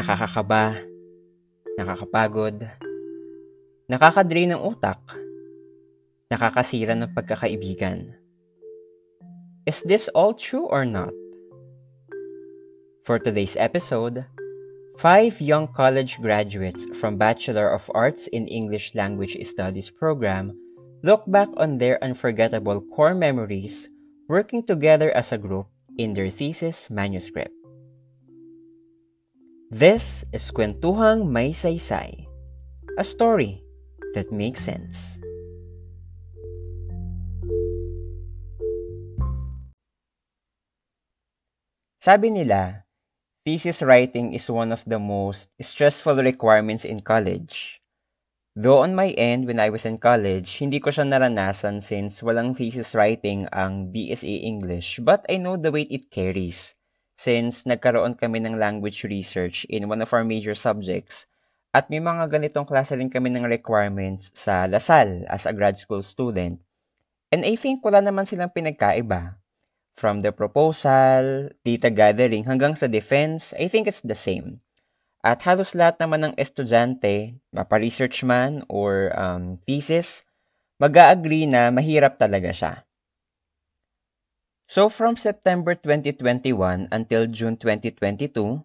nakakakaba, nakakapagod, nakakadrain ng utak, nakakasira ng pagkakaibigan. Is this all true or not? For today's episode, five young college graduates from Bachelor of Arts in English Language Studies program look back on their unforgettable core memories working together as a group in their thesis manuscript. This is Kwentuhang May Saysay, a story that makes sense. Sabi nila, thesis writing is one of the most stressful requirements in college. Though on my end, when I was in college, hindi ko siya naranasan since walang thesis writing ang BSA English, but I know the weight it carries since nagkaroon kami ng language research in one of our major subjects at may mga ganitong klase rin kami ng requirements sa Lasal as a grad school student. And I think wala naman silang pinagkaiba. From the proposal, data gathering, hanggang sa defense, I think it's the same. At halos lahat naman ng estudyante, mapa-research man or um, thesis, mag-agree na mahirap talaga siya. So from September 2021 until June 2022,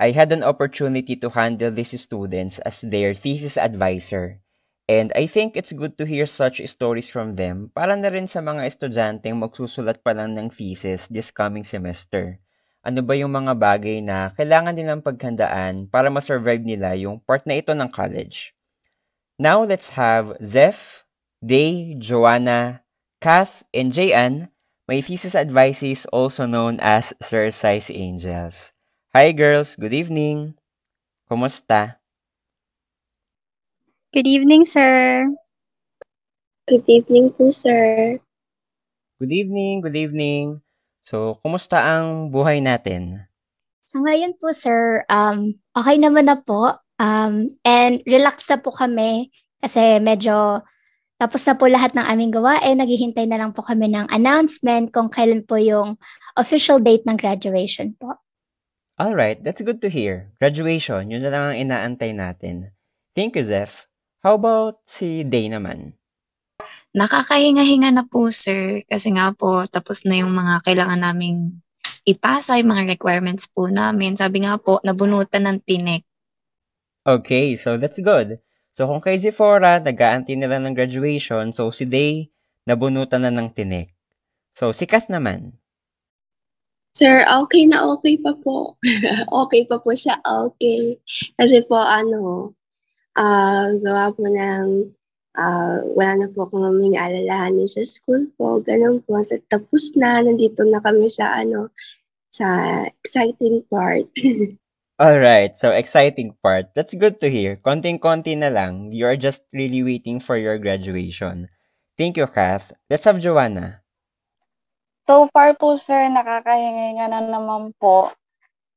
I had an opportunity to handle these students as their thesis advisor. And I think it's good to hear such stories from them para na rin sa mga estudyanteng magsusulat pa lang ng thesis this coming semester. Ano ba yung mga bagay na kailangan nilang paghandaan para ma-survive nila yung part na ito ng college? Now let's have Zeph, Day, Joanna, Kath, and Jayan My thesis advisees also known as Sir Size Angels. Hi girls, good evening. Kumusta? Good evening, sir. Good evening po, sir. Good evening, good evening. So, kumusta ang buhay natin? Sa ngayon po, sir, um, okay naman na po. Um, and relax na po kami kasi medyo tapos na po lahat ng aming gawain, naghihintay na lang po kami ng announcement kung kailan po yung official date ng graduation po. Alright, that's good to hear. Graduation, yun na lang ang inaantay natin. Thank you, Zeph. How about si Day naman? Nakakahinga-hinga na po, sir. Kasi nga po, tapos na yung mga kailangan naming ipasa, yung mga requirements po namin. Sabi nga po, nabunutan ng tinik. Okay, so that's good. So kung kay Zephora, nag-aantay nila ng graduation, so si Day, nabunutan na ng tinik. So si Kath naman. Sir, okay na okay pa po. okay pa po sa okay. Kasi po ano, uh, gawa po ng uh, wala na po akong may alalahanin sa school po. Ganun po. Tapos na, nandito na kami sa ano, sa exciting part. Alright, so exciting part. That's good to hear. Konting-konti na lang. You're just really waiting for your graduation. Thank you, Kath. Let's have Joanna. So far po, sir, nakakahinga na naman po.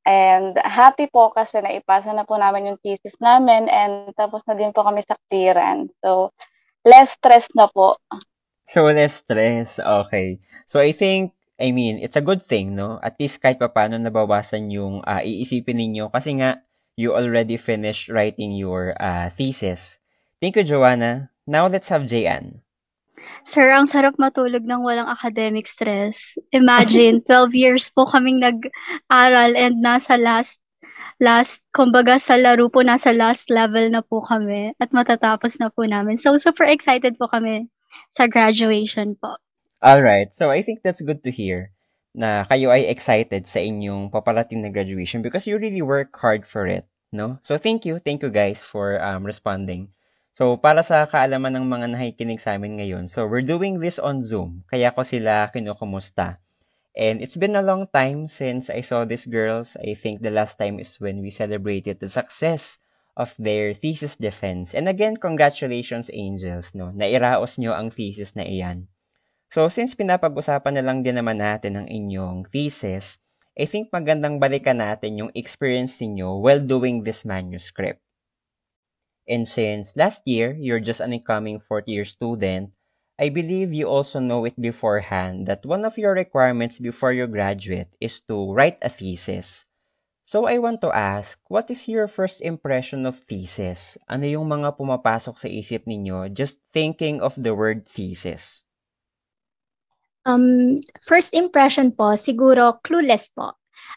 And happy po kasi naipasa na po namin yung thesis namin and tapos na din po kami sa clearance. So, less stress na po. So, less stress. Okay. So, I think I mean, it's a good thing, no? At least kahit pa paano nabawasan yung uh, iisipin ninyo kasi nga you already finished writing your uh, thesis. Thank you, Joanna. Now let's have Jayan. Sir, ang sarap matulog ng walang academic stress. Imagine, 12 years po kaming nag-aral and nasa last last, kumbaga sa laro po, nasa last level na po kami at matatapos na po namin. So, super excited po kami sa graduation po. All right. So I think that's good to hear na kayo ay excited sa inyong paparating na graduation because you really work hard for it, no? So thank you. Thank you guys for um, responding. So para sa kaalaman ng mga nakikinig sa amin ngayon, so we're doing this on Zoom. Kaya ko sila kinukumusta. And it's been a long time since I saw these girls. I think the last time is when we celebrated the success of their thesis defense. And again, congratulations, angels, no? Nairaos nyo ang thesis na iyan. So, since pinapag-usapan na lang din naman natin ang inyong thesis, I think magandang balikan natin yung experience ninyo while doing this manuscript. And since last year, you're just an incoming fourth year student, I believe you also know it beforehand that one of your requirements before you graduate is to write a thesis. So I want to ask, what is your first impression of thesis? Ano yung mga pumapasok sa isip ninyo just thinking of the word thesis? Um, first impression po, siguro clueless po.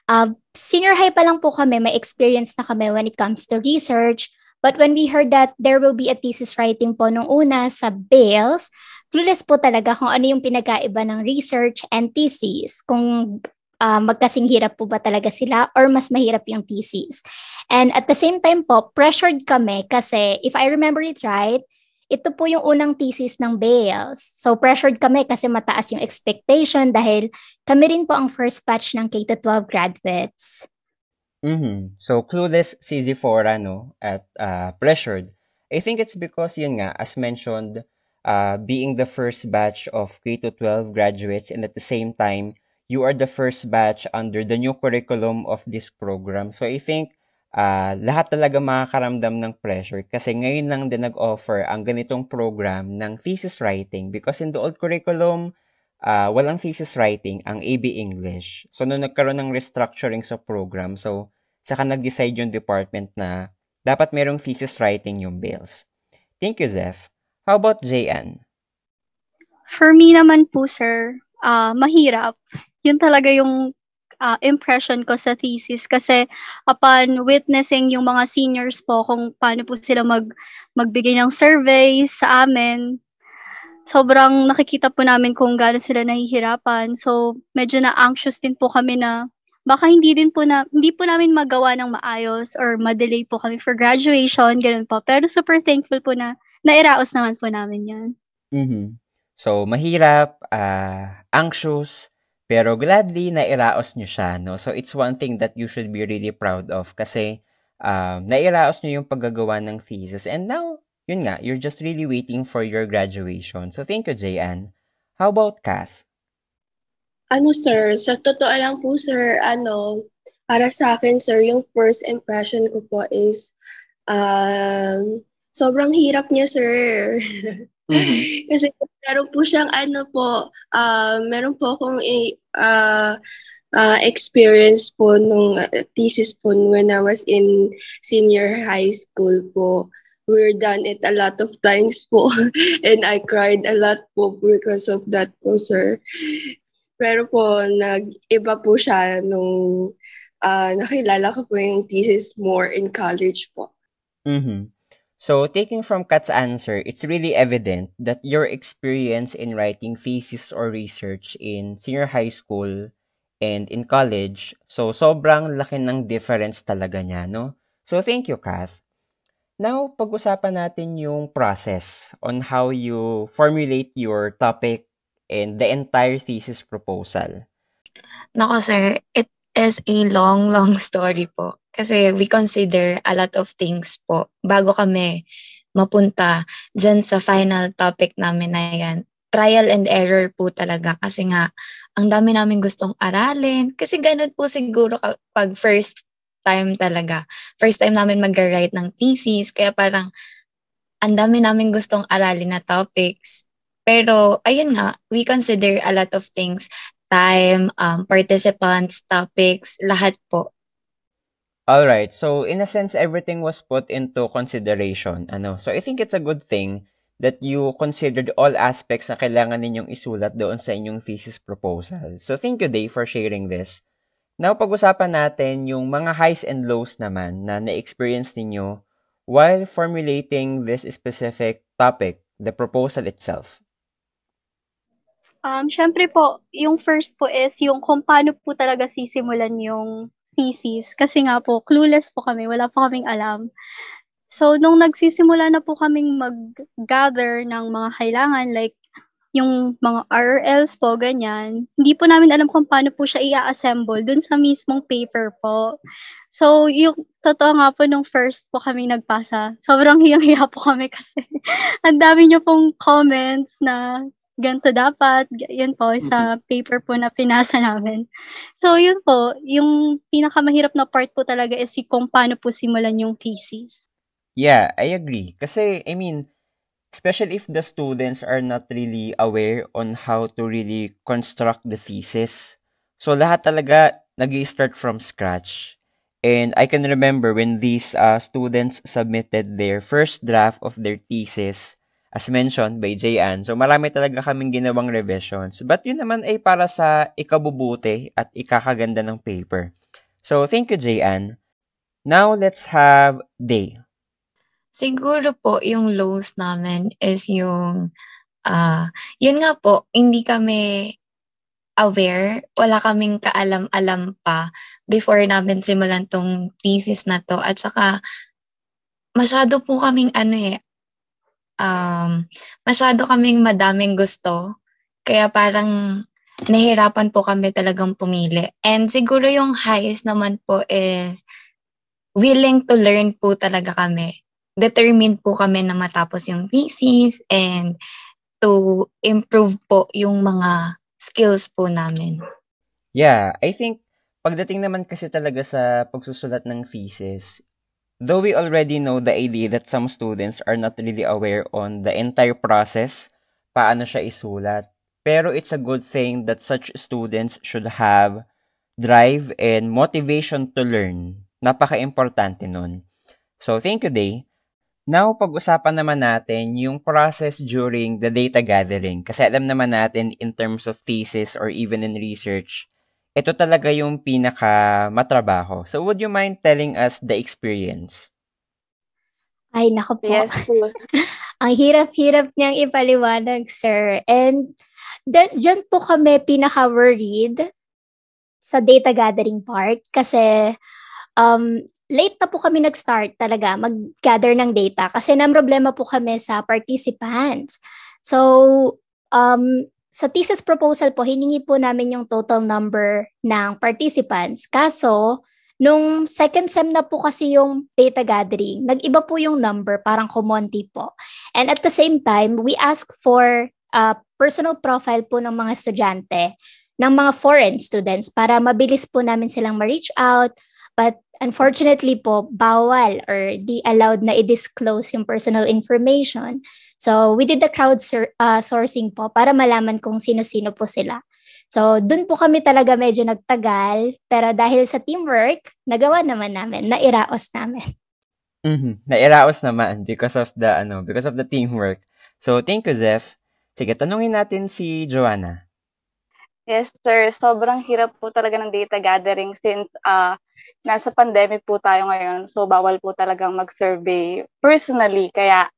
Uh, senior high pa lang po kami, may experience na kami when it comes to research. But when we heard that there will be a thesis writing po nung una sa Bales, clueless po talaga kung ano yung pinagkaiba ng research and thesis. Kung uh, magkasing hirap po ba talaga sila or mas mahirap yung thesis. And at the same time po, pressured kami kasi if I remember it right, ito po yung unang thesis ng Bales. So pressured kami kasi mataas yung expectation dahil kami rin po ang first batch ng K-12 graduates. Mm-hmm. So clueless si Zifora no at uh, pressured. I think it's because yun nga as mentioned uh, being the first batch of K-12 graduates and at the same time you are the first batch under the new curriculum of this program. So I think uh, lahat talaga makakaramdam ng pressure kasi ngayon lang din nag-offer ang ganitong program ng thesis writing because in the old curriculum, uh, walang thesis writing ang AB English. So, nung nagkaroon ng restructuring sa program, so, saka nag-decide yung department na dapat merong thesis writing yung bills. Thank you, Zeph. How about JN? For me naman po, sir, uh, mahirap. Yun talaga yung uh, impression ko sa thesis kasi upon witnessing yung mga seniors po kung paano po sila mag magbigay ng surveys sa amin, sobrang nakikita po namin kung gaano sila nahihirapan. So, medyo na-anxious din po kami na baka hindi din po na hindi po namin magawa ng maayos or ma-delay po kami for graduation, ganun po. Pero super thankful po na nairaos naman po namin 'yan. Mm-hmm. So, mahirap, uh, anxious, pero gladly na iraos nyo siya, no? So, it's one thing that you should be really proud of kasi um, nairaos nyo yung paggagawa ng thesis. And now, yun nga, you're just really waiting for your graduation. So, thank you, Jayan. How about Kath? Ano, sir, sa totoo lang po, sir, ano, para sa akin, sir, yung first impression ko po is, um, sobrang hirap niya, sir. Mm-hmm. Kasi meron po siyang ano po, uh, meron po akong uh, uh, experience po nung thesis po when I was in senior high school po. We're done it a lot of times po and I cried a lot po because of that po, sir. Pero po, nag-iba po siya nung uh, nakilala ko po yung thesis more in college po. Mm-hmm. So, taking from Kat's answer, it's really evident that your experience in writing thesis or research in senior high school and in college, so sobrang laki ng difference talaga niya, no? So, thank you, Kath. Now, pag-usapan natin yung process on how you formulate your topic and the entire thesis proposal. Nako, sir, it is a long, long story po. Kasi we consider a lot of things po bago kami mapunta dyan sa final topic namin na yan. Trial and error po talaga kasi nga ang dami namin gustong aralin. Kasi ganun po siguro pag first time talaga. First time namin mag-write ng thesis. Kaya parang ang dami namin gustong aralin na topics. Pero ayun nga, we consider a lot of things. Time, um, participants, topics, lahat po. All right. So in a sense, everything was put into consideration. Ano? So I think it's a good thing that you considered all aspects na kailangan ninyong isulat doon sa inyong thesis proposal. So thank you, Dave, for sharing this. Now, pag-usapan natin yung mga highs and lows naman na na-experience ninyo while formulating this specific topic, the proposal itself. Um, syempre po, yung first po is yung kung paano po talaga sisimulan yung thesis kasi nga po clueless po kami, wala po kaming alam. So nung nagsisimula na po kaming mag-gather ng mga kailangan like yung mga RLs po, ganyan, hindi po namin alam kung paano po siya i-assemble dun sa mismong paper po. So, yung totoo nga po, nung first po kami nagpasa, sobrang hiyang-hiya po kami kasi ang dami nyo pong comments na ganito dapat, yan po, sa paper po na pinasa namin. So, yun po, yung pinakamahirap na part po talaga is kung paano po simulan yung thesis. Yeah, I agree. Kasi, I mean, especially if the students are not really aware on how to really construct the thesis. So, lahat talaga nag start from scratch. And I can remember when these uh, students submitted their first draft of their thesis, as mentioned by Jayan. So marami talaga kaming ginawang revisions. But yun naman ay para sa ikabubuti at ikakaganda ng paper. So thank you, Jayan. Now let's have Day. Siguro po yung lows namin is yung, ah, yun nga po, hindi kami aware, wala kaming kaalam-alam pa before namin simulan tong thesis na to. At saka, masyado po kaming ano eh, um, masyado kaming madaming gusto. Kaya parang nahirapan po kami talagang pumili. And siguro yung highest naman po is willing to learn po talaga kami. Determined po kami na matapos yung thesis and to improve po yung mga skills po namin. Yeah, I think pagdating naman kasi talaga sa pagsusulat ng thesis, though we already know the idea that some students are not really aware on the entire process, paano siya isulat, pero it's a good thing that such students should have drive and motivation to learn. Napaka-importante nun. So, thank you, Day. Now, pag-usapan naman natin yung process during the data gathering. Kasi alam naman natin in terms of thesis or even in research, ito talaga yung pinaka matrabaho. So, would you mind telling us the experience? Ay, nako po. Yes po. Ang hirap-hirap niyang ipaliwanag, sir. And d- dyan po kami pinaka-worried sa data gathering part kasi um, late na po kami nag-start talaga mag-gather ng data kasi nang problema po kami sa participants. So, um, sa thesis proposal po, hiningi po namin yung total number ng participants. Kaso, nung second sem na po kasi yung data gathering, nag-iba po yung number, parang kumonti po. And at the same time, we ask for a personal profile po ng mga estudyante, ng mga foreign students para mabilis po namin silang ma-reach out. But unfortunately po, bawal or di allowed na i-disclose yung personal information. So, we did the crowd sur- uh, sourcing po para malaman kung sino-sino po sila. So, dun po kami talaga medyo nagtagal, pero dahil sa teamwork, nagawa naman namin, nairaos namin. Mm-hmm. Nairaos naman because of the ano, because of the teamwork. So, thank you, Zeph. Sige, tanungin natin si Joanna. Yes, sir. Sobrang hirap po talaga ng data gathering since uh, nasa pandemic po tayo ngayon. So, bawal po talagang mag-survey personally. Kaya,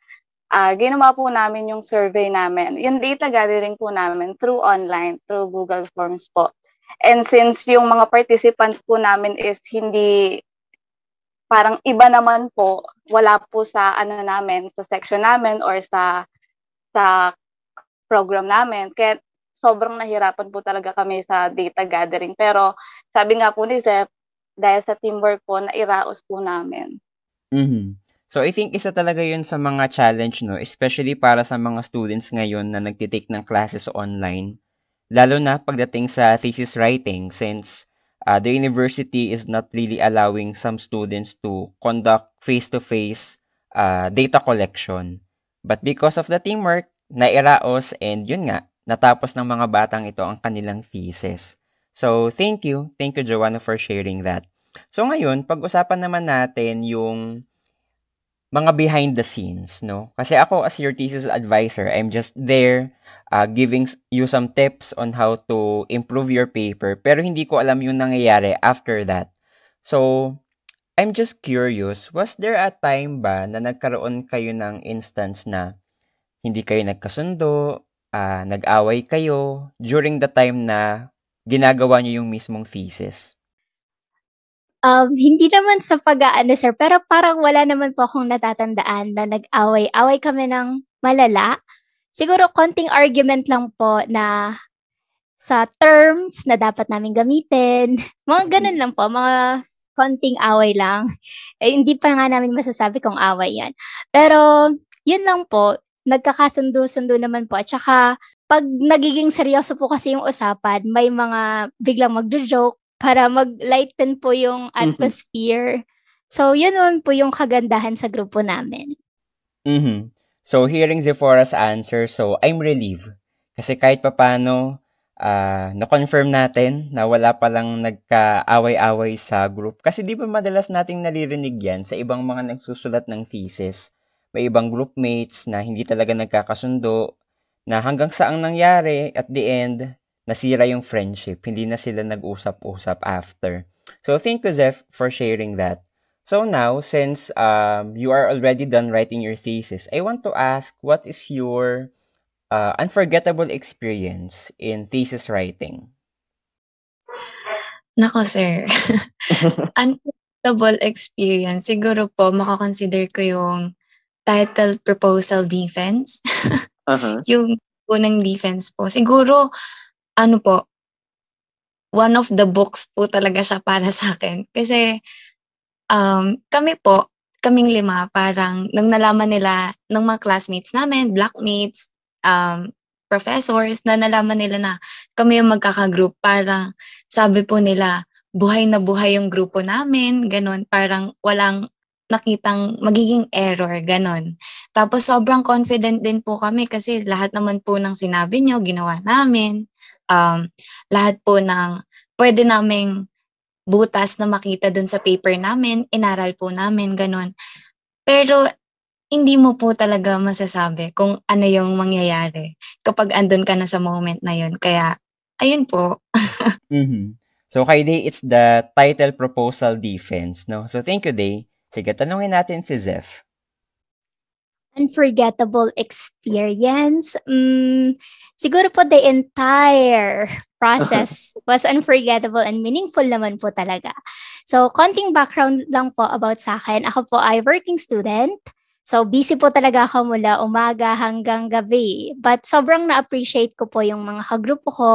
uh, ginawa po namin yung survey namin. Yung data gathering po namin through online, through Google Forms po. And since yung mga participants po namin is hindi parang iba naman po, wala po sa ano namin, sa section namin or sa sa program namin. Kaya sobrang nahirapan po talaga kami sa data gathering. Pero sabi nga po ni Zep, dahil sa teamwork po, nairaos po namin. Mm-hmm. So, I think isa talaga yun sa mga challenge, no? Especially para sa mga students ngayon na nagtitake ng classes online. Lalo na pagdating sa thesis writing since uh, the university is not really allowing some students to conduct face-to-face uh, data collection. But because of the teamwork, nairaos and yun nga, natapos ng mga batang ito ang kanilang thesis. So, thank you. Thank you, Joanna, for sharing that. So, ngayon, pag-usapan naman natin yung mga behind the scenes, no? Kasi ako, as your thesis advisor, I'm just there uh, giving you some tips on how to improve your paper, pero hindi ko alam yung nangyayari after that. So, I'm just curious, was there a time ba na nagkaroon kayo ng instance na hindi kayo nagkasundo, uh, nag-away kayo during the time na ginagawa niyo yung mismong thesis? Um, hindi naman sa pag-aano, sir, pero parang wala naman po akong natatandaan na nag-away-away kami ng malala. Siguro konting argument lang po na sa terms na dapat namin gamitin. Mga ganun lang po, mga konting away lang. Eh, hindi pa nga namin masasabi kung away yan. Pero, yun lang po, nagkakasundo-sundo naman po. At saka, pag nagiging seryoso po kasi yung usapan, may mga biglang magjo-joke para mag-lighten po yung atmosphere. Mm-hmm. So, yun naman po yung kagandahan sa grupo namin. Mm-hmm. So, hearing Zephora's answer, so I'm relieved. Kasi kahit papano, uh, na-confirm natin na wala palang nagkaaway-away sa group. Kasi di ba madalas nating naririnig yan sa ibang mga nagsusulat ng thesis. May ibang groupmates na hindi talaga nagkakasundo, na hanggang saang nangyari, at the end, nasira yung friendship. Hindi na sila nag-usap-usap after. So, thank you, Zeph, for sharing that. So now, since um, you are already done writing your thesis, I want to ask, what is your uh, unforgettable experience in thesis writing? Nako, sir. unforgettable experience. Siguro po, makakonsider ko yung title proposal defense. uh-huh. Yung unang defense po. Siguro, ano po, one of the books po talaga siya para sa akin. Kasi, um, kami po, kaming lima, parang nang nalaman nila ng mga classmates namin, blackmates, um, professors na nalaman nila na kami yung magkakagroup. Parang sabi po nila, buhay na buhay yung grupo namin, ganun. Parang walang nakitang magiging error, ganun. Tapos sobrang confident din po kami kasi lahat naman po ng sinabi nyo, ginawa namin. Um, lahat po ng pwede naming butas na makita dun sa paper namin, inaral po namin, ganun. Pero hindi mo po talaga masasabi kung ano yung mangyayari kapag andun ka na sa moment na yun. Kaya, ayun po. mm-hmm. So, kay Day, it's the title proposal defense, no? So, thank you, Day. Sige, tanungin natin si Zeph. Unforgettable experience? Mm, siguro po the entire process was unforgettable and meaningful naman po talaga. So, konting background lang po about sa akin. Ako po ay working student. So, busy po talaga ako mula umaga hanggang gabi. But sobrang na-appreciate ko po yung mga kagrupo ko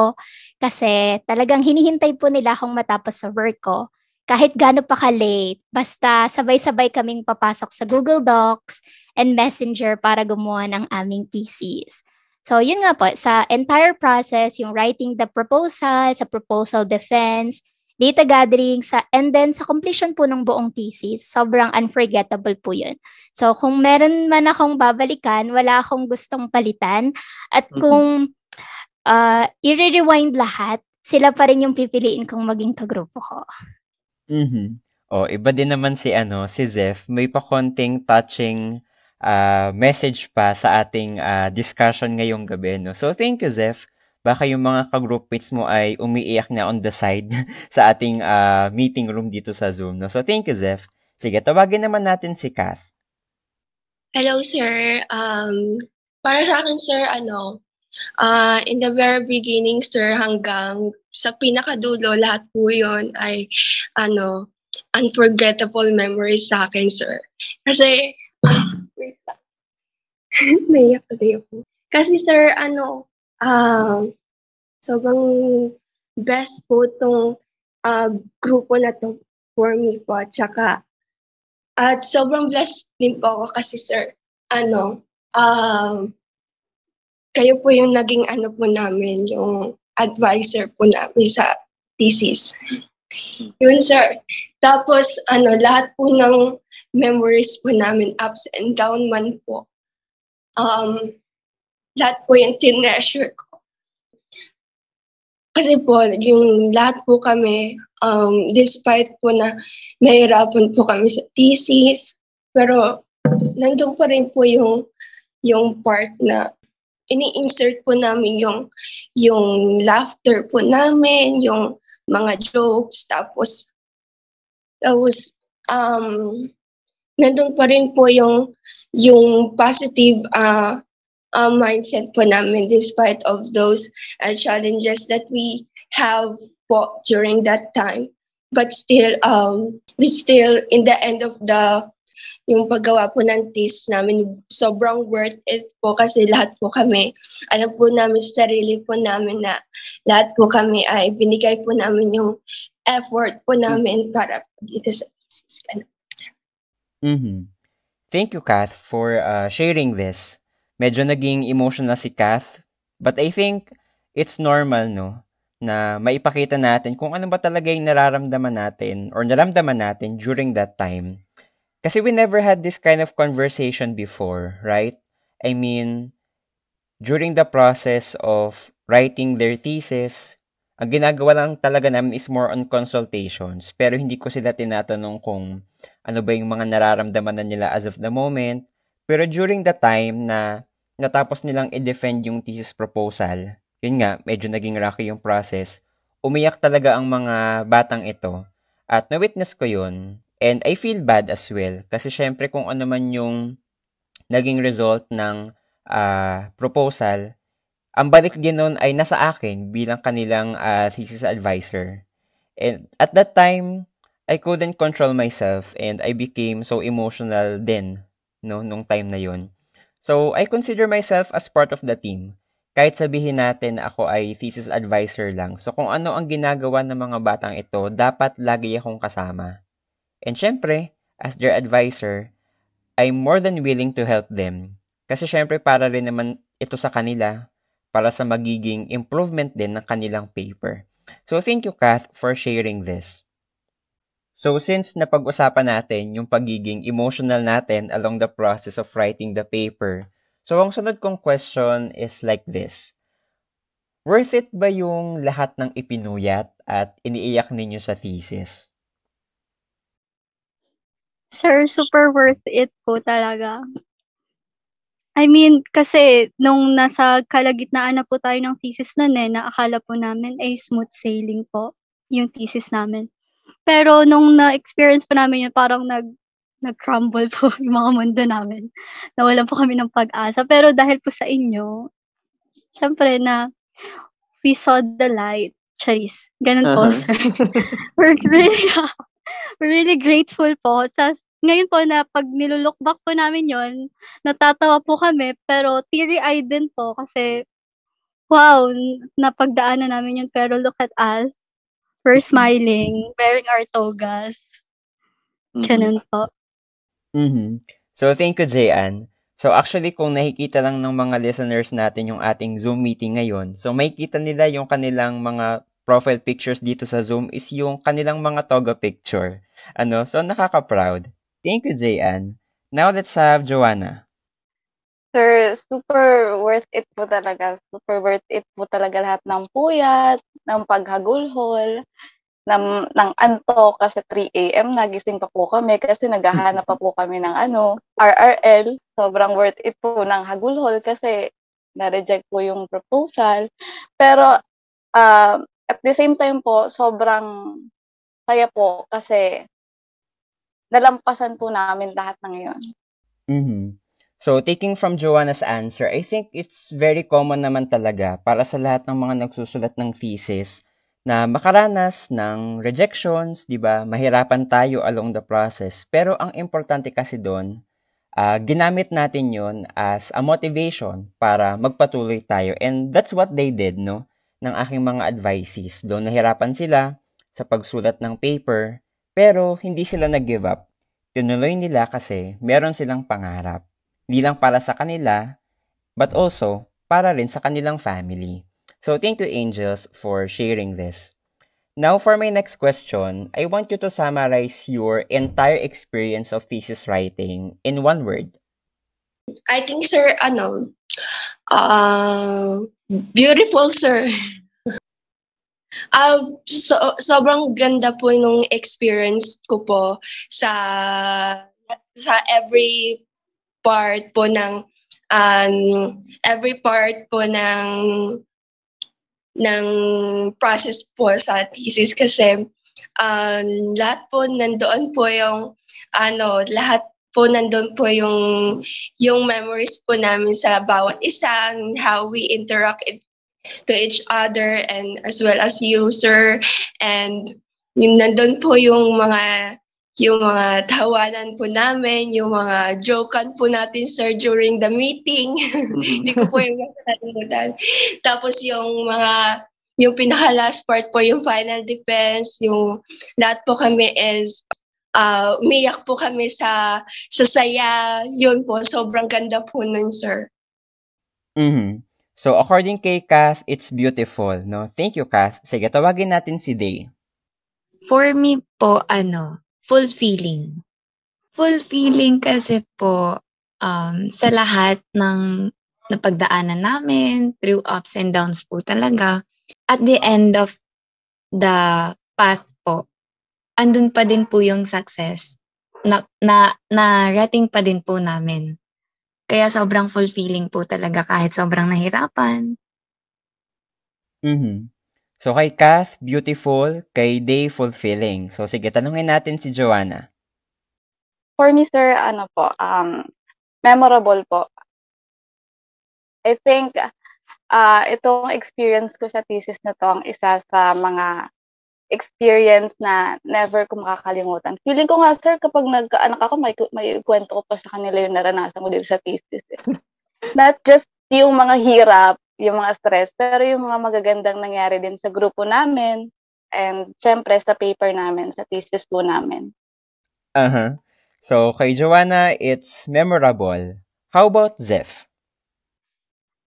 kasi talagang hinihintay po nila akong matapos sa work ko. Kahit gaano pa ka-late, basta sabay-sabay kaming papasok sa Google Docs and Messenger para gumawa ng aming thesis. So, yun nga po, sa entire process, yung writing the proposal, sa proposal defense, data gathering, sa, and then sa completion po ng buong thesis, sobrang unforgettable po yun. So, kung meron man akong babalikan, wala akong gustong palitan. At kung uh, i-rewind lahat, sila pa rin yung pipiliin kong maging kagrupo ko. Mm-hmm. Oh, iba din naman si ano, si Zeph, may pa konting touching uh, message pa sa ating uh, discussion ngayong gabi, no. So thank you Zeph baka yung mga ka-groupmates mo ay umiiyak na on the side sa ating uh, meeting room dito sa Zoom. No? So, thank you, Zeph. Sige, tawagin naman natin si Kath. Hello, sir. Um, para sa akin, sir, ano, uh, in the very beginning, sir, hanggang sa pinakadulo, lahat po yun ay, ano, unforgettable memories sa akin, sir. Kasi, uh, wait lang. Kasi, sir, ano, uh, sobrang best po itong uh, grupo na to for me po. Tsaka, at sobrang blessed din po ako kasi sir, ano, um, kayo po yung naging ano po namin, yung advisor po namin sa thesis. Yun, sir. Tapos, ano, lahat po ng memories po namin, ups and down man po. Um, lahat po yung tinreasure ko. Kasi po, yung lahat po kami, um, despite po na nahirapan po kami sa thesis, pero nandun pa rin po yung, yung part na ini-insert po namin yung, yung laughter po namin, yung mga jokes, tapos, tapos, um, nandun pa rin po yung, yung positive uh, uh, mindset po namin despite of those uh, challenges that we have po during that time. But still, um, we still, in the end of the, yung paggawa po ng thesis namin, sobrang worth it po kasi lahat po kami, alam po namin sa sarili po namin na lahat po kami ay binigay po namin yung effort po namin para dito sa thesis. Mm-hmm. Thank you, Kath, for uh, sharing this medyo naging emotional si Kath. But I think it's normal, no? Na maipakita natin kung ano ba talaga yung nararamdaman natin or naramdaman natin during that time. Kasi we never had this kind of conversation before, right? I mean, during the process of writing their thesis, ang ginagawa lang talaga namin is more on consultations. Pero hindi ko sila tinatanong kung ano ba yung mga nararamdaman na nila as of the moment. Pero during the time na natapos nilang i-defend yung thesis proposal, yun nga, medyo naging rocky yung process, umiyak talaga ang mga batang ito. At na-witness ko yun. And I feel bad as well. Kasi syempre kung ano man yung naging result ng uh, proposal, ang balik din nun ay nasa akin bilang kanilang uh, thesis advisor. And at that time, I couldn't control myself and I became so emotional then, no, nung time na yun. So, I consider myself as part of the team. Kahit sabihin natin na ako ay thesis advisor lang. So, kung ano ang ginagawa ng mga batang ito, dapat lagi akong kasama. And syempre, as their advisor, I'm more than willing to help them. Kasi syempre para rin naman ito sa kanila, para sa magiging improvement din ng kanilang paper. So thank you, Kath, for sharing this. So since napag-usapan natin yung pagiging emotional natin along the process of writing the paper, So, ang sunod kong question is like this. Worth it ba yung lahat ng ipinuyat at iniiyak ninyo sa thesis? Sir, super worth it po talaga. I mean, kasi nung nasa kalagitnaan na po tayo ng thesis nun eh, naakala po namin ay smooth sailing po yung thesis namin. Pero nung na-experience pa namin yun, parang nag nag-crumble po yung mga mundo namin. Nawalan po kami ng pag-asa. Pero dahil po sa inyo, syempre na we saw the light. Charis. Ganun po, uh-huh. sir. we're really, we're really grateful po sa ngayon po na pag nilulook back po namin yon natatawa po kami, pero teary-eyed din po kasi wow, napagdaanan namin yun, pero look at us. We're smiling, wearing our togas. Ganun po. Mhm. So, thank you, Jayan. So, actually, kung nakikita lang ng mga listeners natin yung ating Zoom meeting ngayon, so may kita nila yung kanilang mga profile pictures dito sa Zoom is yung kanilang mga toga picture. Ano? So, nakaka-proud. Thank you, Jayan. Now, let's have Joanna. Sir, super worth it po talaga. Super worth it po talaga lahat ng puyat, ng paghagulhol, ng, ng anto kasi 3 a.m. nagising pa po kami kasi naghahanap pa po kami ng ano, RRL. Sobrang worth it po ng hagulhol kasi na-reject po yung proposal. Pero uh, at the same time po, sobrang saya po kasi nalampasan po namin lahat ng yun. Mm-hmm. So, taking from Joanna's answer, I think it's very common naman talaga para sa lahat ng mga nagsusulat ng thesis na makaranas ng rejections, 'di ba? Mahirapan tayo along the process. Pero ang importante kasi doon, uh, ginamit natin 'yon as a motivation para magpatuloy tayo. And that's what they did, no? Ng aking mga advices. Doon nahirapan sila sa pagsulat ng paper, pero hindi sila nag-give up. Tinuloy nila kasi meron silang pangarap. Hindi lang para sa kanila, but also para rin sa kanilang family. So thank you, Angels, for sharing this. Now, for my next question, I want you to summarize your entire experience of thesis writing in one word. I think, sir, ano, uh, beautiful, sir. Uh, so, sobrang ganda po nung experience ko po sa sa every part po ng um, every part po ng ng process po sa thesis kasi uh, lahat po nandoon po yung ano lahat po nandoon po yung yung memories po namin sa bawat isa how we interact to each other and as well as user and yung nandun po yung mga yung mga tawanan po namin, yung mga jokean po natin, sir, during the meeting. Mm-hmm. Hindi ko po yung nakalimutan. Tapos yung mga, yung pinaka-last part po, yung final defense, yung lahat po kami is, uh, umiyak po kami sa, sa saya. Yun po, sobrang ganda po nun, sir. Mm-hmm. So, according kay Kath, it's beautiful, no? Thank you, Kath. Sige, tawagin natin si Day. For me po, ano, fulfilling. Fulfilling kasi po um, sa lahat ng napagdaanan namin, through ups and downs po talaga. At the end of the path po, andun pa din po yung success na, na, na rating pa din po namin. Kaya sobrang fulfilling po talaga kahit sobrang nahirapan. Mm-hmm. So kay Kath, beautiful. Kay Day, fulfilling. So sige, tanungin natin si Joanna. For me, sir, ano po, um, memorable po. I think uh, itong experience ko sa thesis na to ang isa sa mga experience na never ko makakalimutan. Feeling ko nga, sir, kapag nagkaanak ako, may, may kwento ko pa sa kanila yung naranasan ko dito sa thesis. Eh. Not just yung mga hirap, yung mga stress, pero yung mga magagandang nangyari din sa grupo namin and syempre sa paper namin, sa thesis po namin. Uh-huh. So, kay Joanna, it's memorable. How about Zeph?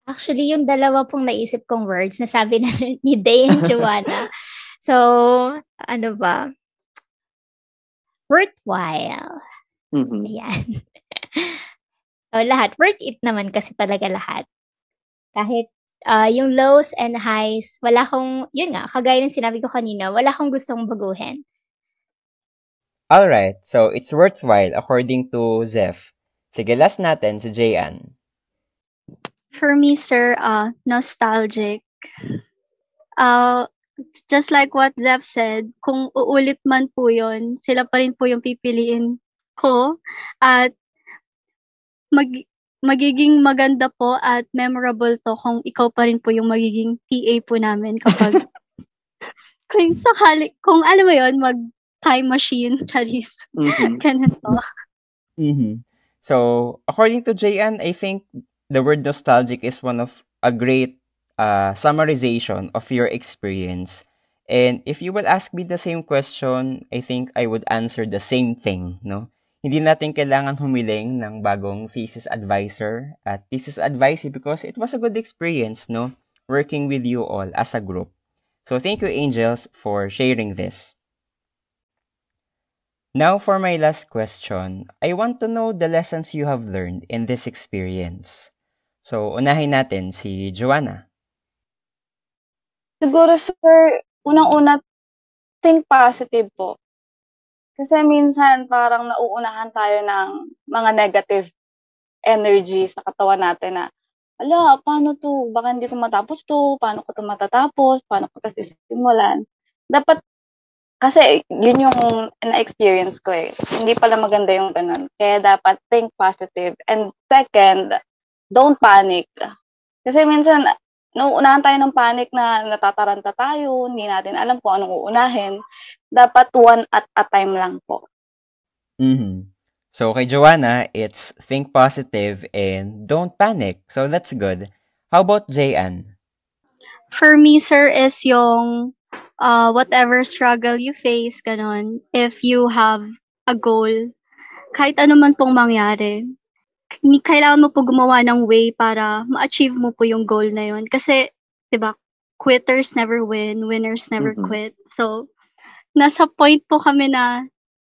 Actually, yung dalawa pong naisip kong words na sabi na ni Day and Joanna. So, ano ba? Worthwhile. Mm-hmm. Ayan. so, lahat. Worth it naman kasi talaga lahat. Kahit uh, yung lows and highs, wala akong, yun nga, kagaya ng sinabi ko kanina, wala akong gustong baguhin. Alright, so it's worthwhile according to Zeph. Sige, last natin si Jayan. For me, sir, uh, nostalgic. Uh, just like what Zeph said, kung uulit man po yon sila pa rin po yung pipiliin ko. At mag, magiging maganda po at memorable to kung ikaw pa rin po yung magiging TA po namin kapag kung sakali, kung alam mo yon mag time machine, Charis. Mm-hmm. Ganun po. Mm-hmm. So, according to JN, I think the word nostalgic is one of a great uh, summarization of your experience. And if you will ask me the same question, I think I would answer the same thing, no? Hindi natin kailangan humiling ng bagong thesis advisor at thesis advice because it was a good experience, no? Working with you all as a group. So thank you, Angels, for sharing this. Now for my last question, I want to know the lessons you have learned in this experience. So, unahin natin si Joanna. Siguro, sir, unang-una, think positive po. Kasi minsan parang nauunahan tayo ng mga negative energy sa katawan natin na, ala, paano to? Baka hindi ko matapos to? Paano ko to matatapos? Paano ko to sisimulan? Dapat, kasi yun yung na-experience ko eh. Hindi pala maganda yung ganun. Kaya dapat think positive. And second, don't panic. Kasi minsan, nauunahan tayo ng panic na natataranta tayo, hindi natin alam kung anong uunahin. Dapat one at a time lang po. Mm-hmm. So, kay Joanna, it's think positive and don't panic. So, that's good. How about Jayan? For me, sir, is yung uh, whatever struggle you face, ganon, if you have a goal, kahit ano man pong mangyari, kailangan mo po gumawa ng way para ma-achieve mo po yung goal na yun. Kasi, di ba, quitters never win, winners never mm-hmm. quit. So, nasa point po kami na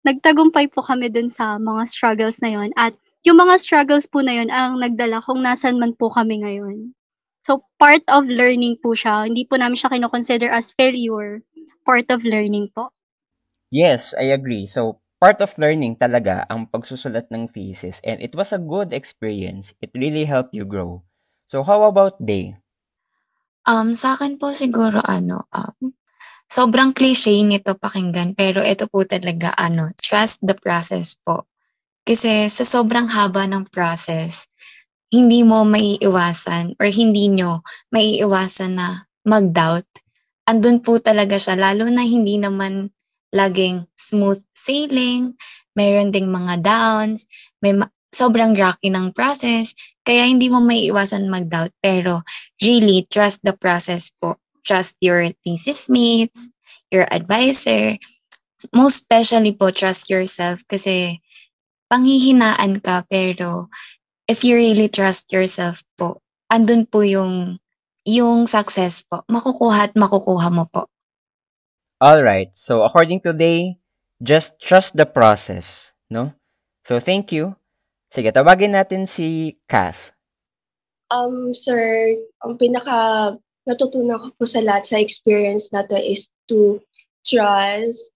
nagtagumpay po kami dun sa mga struggles na yun. At yung mga struggles po na yun ang nagdala kung nasan man po kami ngayon. So, part of learning po siya. Hindi po namin siya kinoconsider as failure. Part of learning po. Yes, I agree. So, part of learning talaga ang pagsusulat ng thesis and it was a good experience. It really helped you grow. So how about Day? Um, sa akin po siguro ano, um, sobrang cliche nito pakinggan pero ito po talaga ano, trust the process po. Kasi sa sobrang haba ng process, hindi mo maiiwasan or hindi nyo maiiwasan na mag-doubt. Andun po talaga siya, lalo na hindi naman laging smooth sailing, mayroon ding mga downs, may ma- sobrang rocky ng process, kaya hindi mo may iwasan mag-doubt. Pero really, trust the process po. Trust your thesis mates, your advisor, most especially po, trust yourself kasi panghihinaan ka pero if you really trust yourself po, andun po yung yung success po. Makukuha at makukuha mo po. All right. So according to Day, just trust the process, no? So thank you. Sige, tawagin natin si Kath. Um, sir, ang pinaka natutunan ko po sa lahat sa experience na to is to trust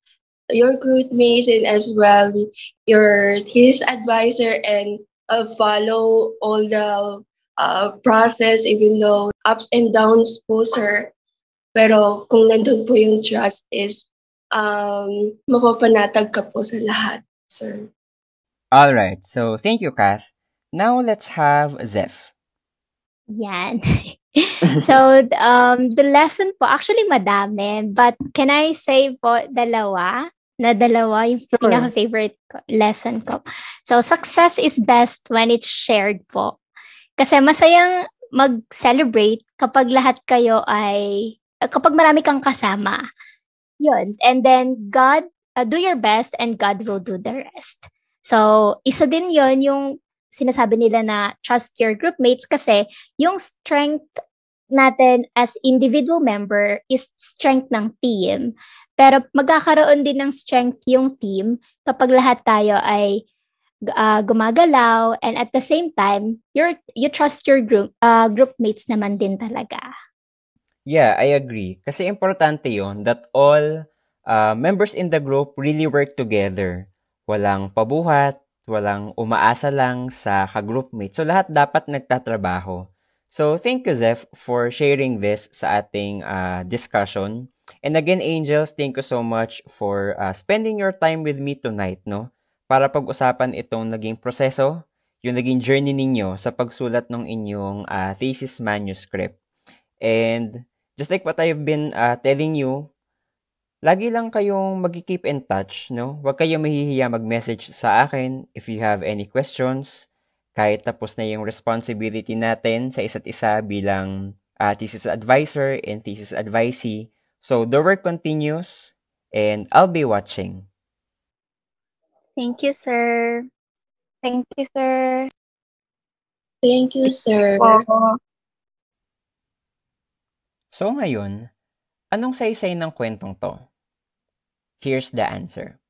your groupmates and as well your his advisor and uh, follow all the uh, process even though ups and downs po sir pero kung nandun po yung trust is um, mapapanatag ka po sa lahat sir All right. So, thank you, Kath. Now, let's have Zeph. Yan. so, um, the lesson po, actually madami, but can I say po dalawa? Na dalawa yung Sure. pinaka-favorite ko- lesson ko. So, success is best when it's shared po. Kasi masayang mag-celebrate kapag lahat kayo ay, kapag marami kang kasama. Yun. And then, God, uh, do your best and God will do the rest. So, isa din yon yung sinasabi nila na trust your group mates kasi yung strength natin as individual member is strength ng team. Pero magkakaroon din ng strength yung team kapag lahat tayo ay uh, gumagalaw and at the same time, you're, you trust your group, uh, group mates naman din talaga. Yeah, I agree. Kasi importante yon that all uh, members in the group really work together. Walang pabuhat, walang umaasa lang sa ka-groupmate. So, lahat dapat nagtatrabaho. So, thank you, Zeph, for sharing this sa ating uh, discussion. And again, Angels, thank you so much for uh, spending your time with me tonight, no? Para pag-usapan itong naging proseso, yung naging journey ninyo sa pagsulat ng inyong uh, thesis manuscript. And just like what I've been uh, telling you, lagi lang kayong mag-keep in touch, no? Huwag kayong mahihiya mag-message sa akin if you have any questions. Kahit tapos na yung responsibility natin sa isa't isa bilang uh, thesis advisor and thesis advisee. So, the work continues and I'll be watching. Thank you, sir. Thank you, sir. thank you sir Po. So, ngayon, anong saysay ng kwentong to? Here's the answer.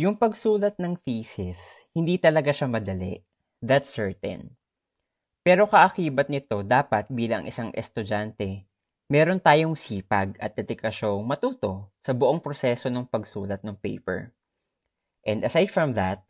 Yung pagsulat ng thesis, hindi talaga siya madali. That's certain. Pero kaakibat nito, dapat bilang isang estudyante, meron tayong sipag at dedikasyong matuto sa buong proseso ng pagsulat ng paper. And aside from that,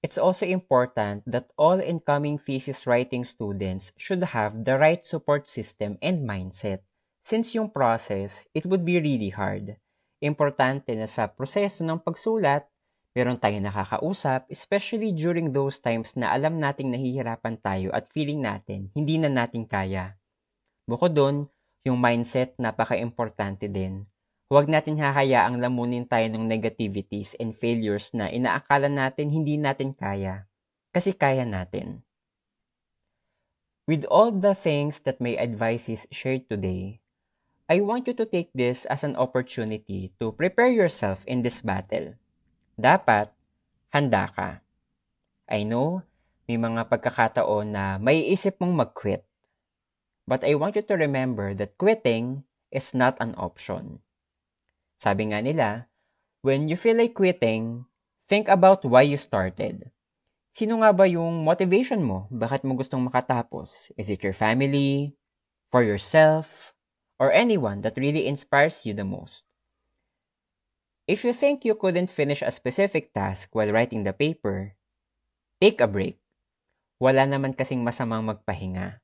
it's also important that all incoming thesis writing students should have the right support system and mindset. Since yung process, it would be really hard. Importante na sa proseso ng pagsulat, meron tayong nakakausap, especially during those times na alam nating nahihirapan tayo at feeling natin hindi na natin kaya. Bukod doon, yung mindset napaka-importante din. Huwag natin hahayaang lamunin tayo ng negativities and failures na inaakala natin hindi natin kaya. Kasi kaya natin. With all the things that my advices shared today, I want you to take this as an opportunity to prepare yourself in this battle. Dapat, handa ka. I know, may mga pagkakataon na may isip mong mag-quit. But I want you to remember that quitting is not an option. Sabi nga nila, when you feel like quitting, think about why you started. Sino nga ba yung motivation mo? Bakit mo gustong makatapos? Is it your family? For yourself? Or anyone that really inspires you the most? If you think you couldn't finish a specific task while writing the paper, take a break. Wala naman kasing masamang magpahinga.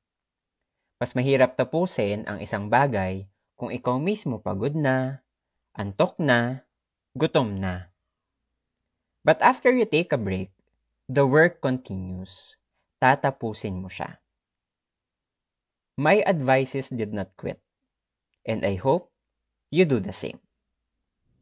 Mas mahirap tapusin ang isang bagay kung ikaw mismo pagod na, antok na, gutom na. But after you take a break, the work continues. Tatapusin mo siya. My advices did not quit. And I hope you do the same.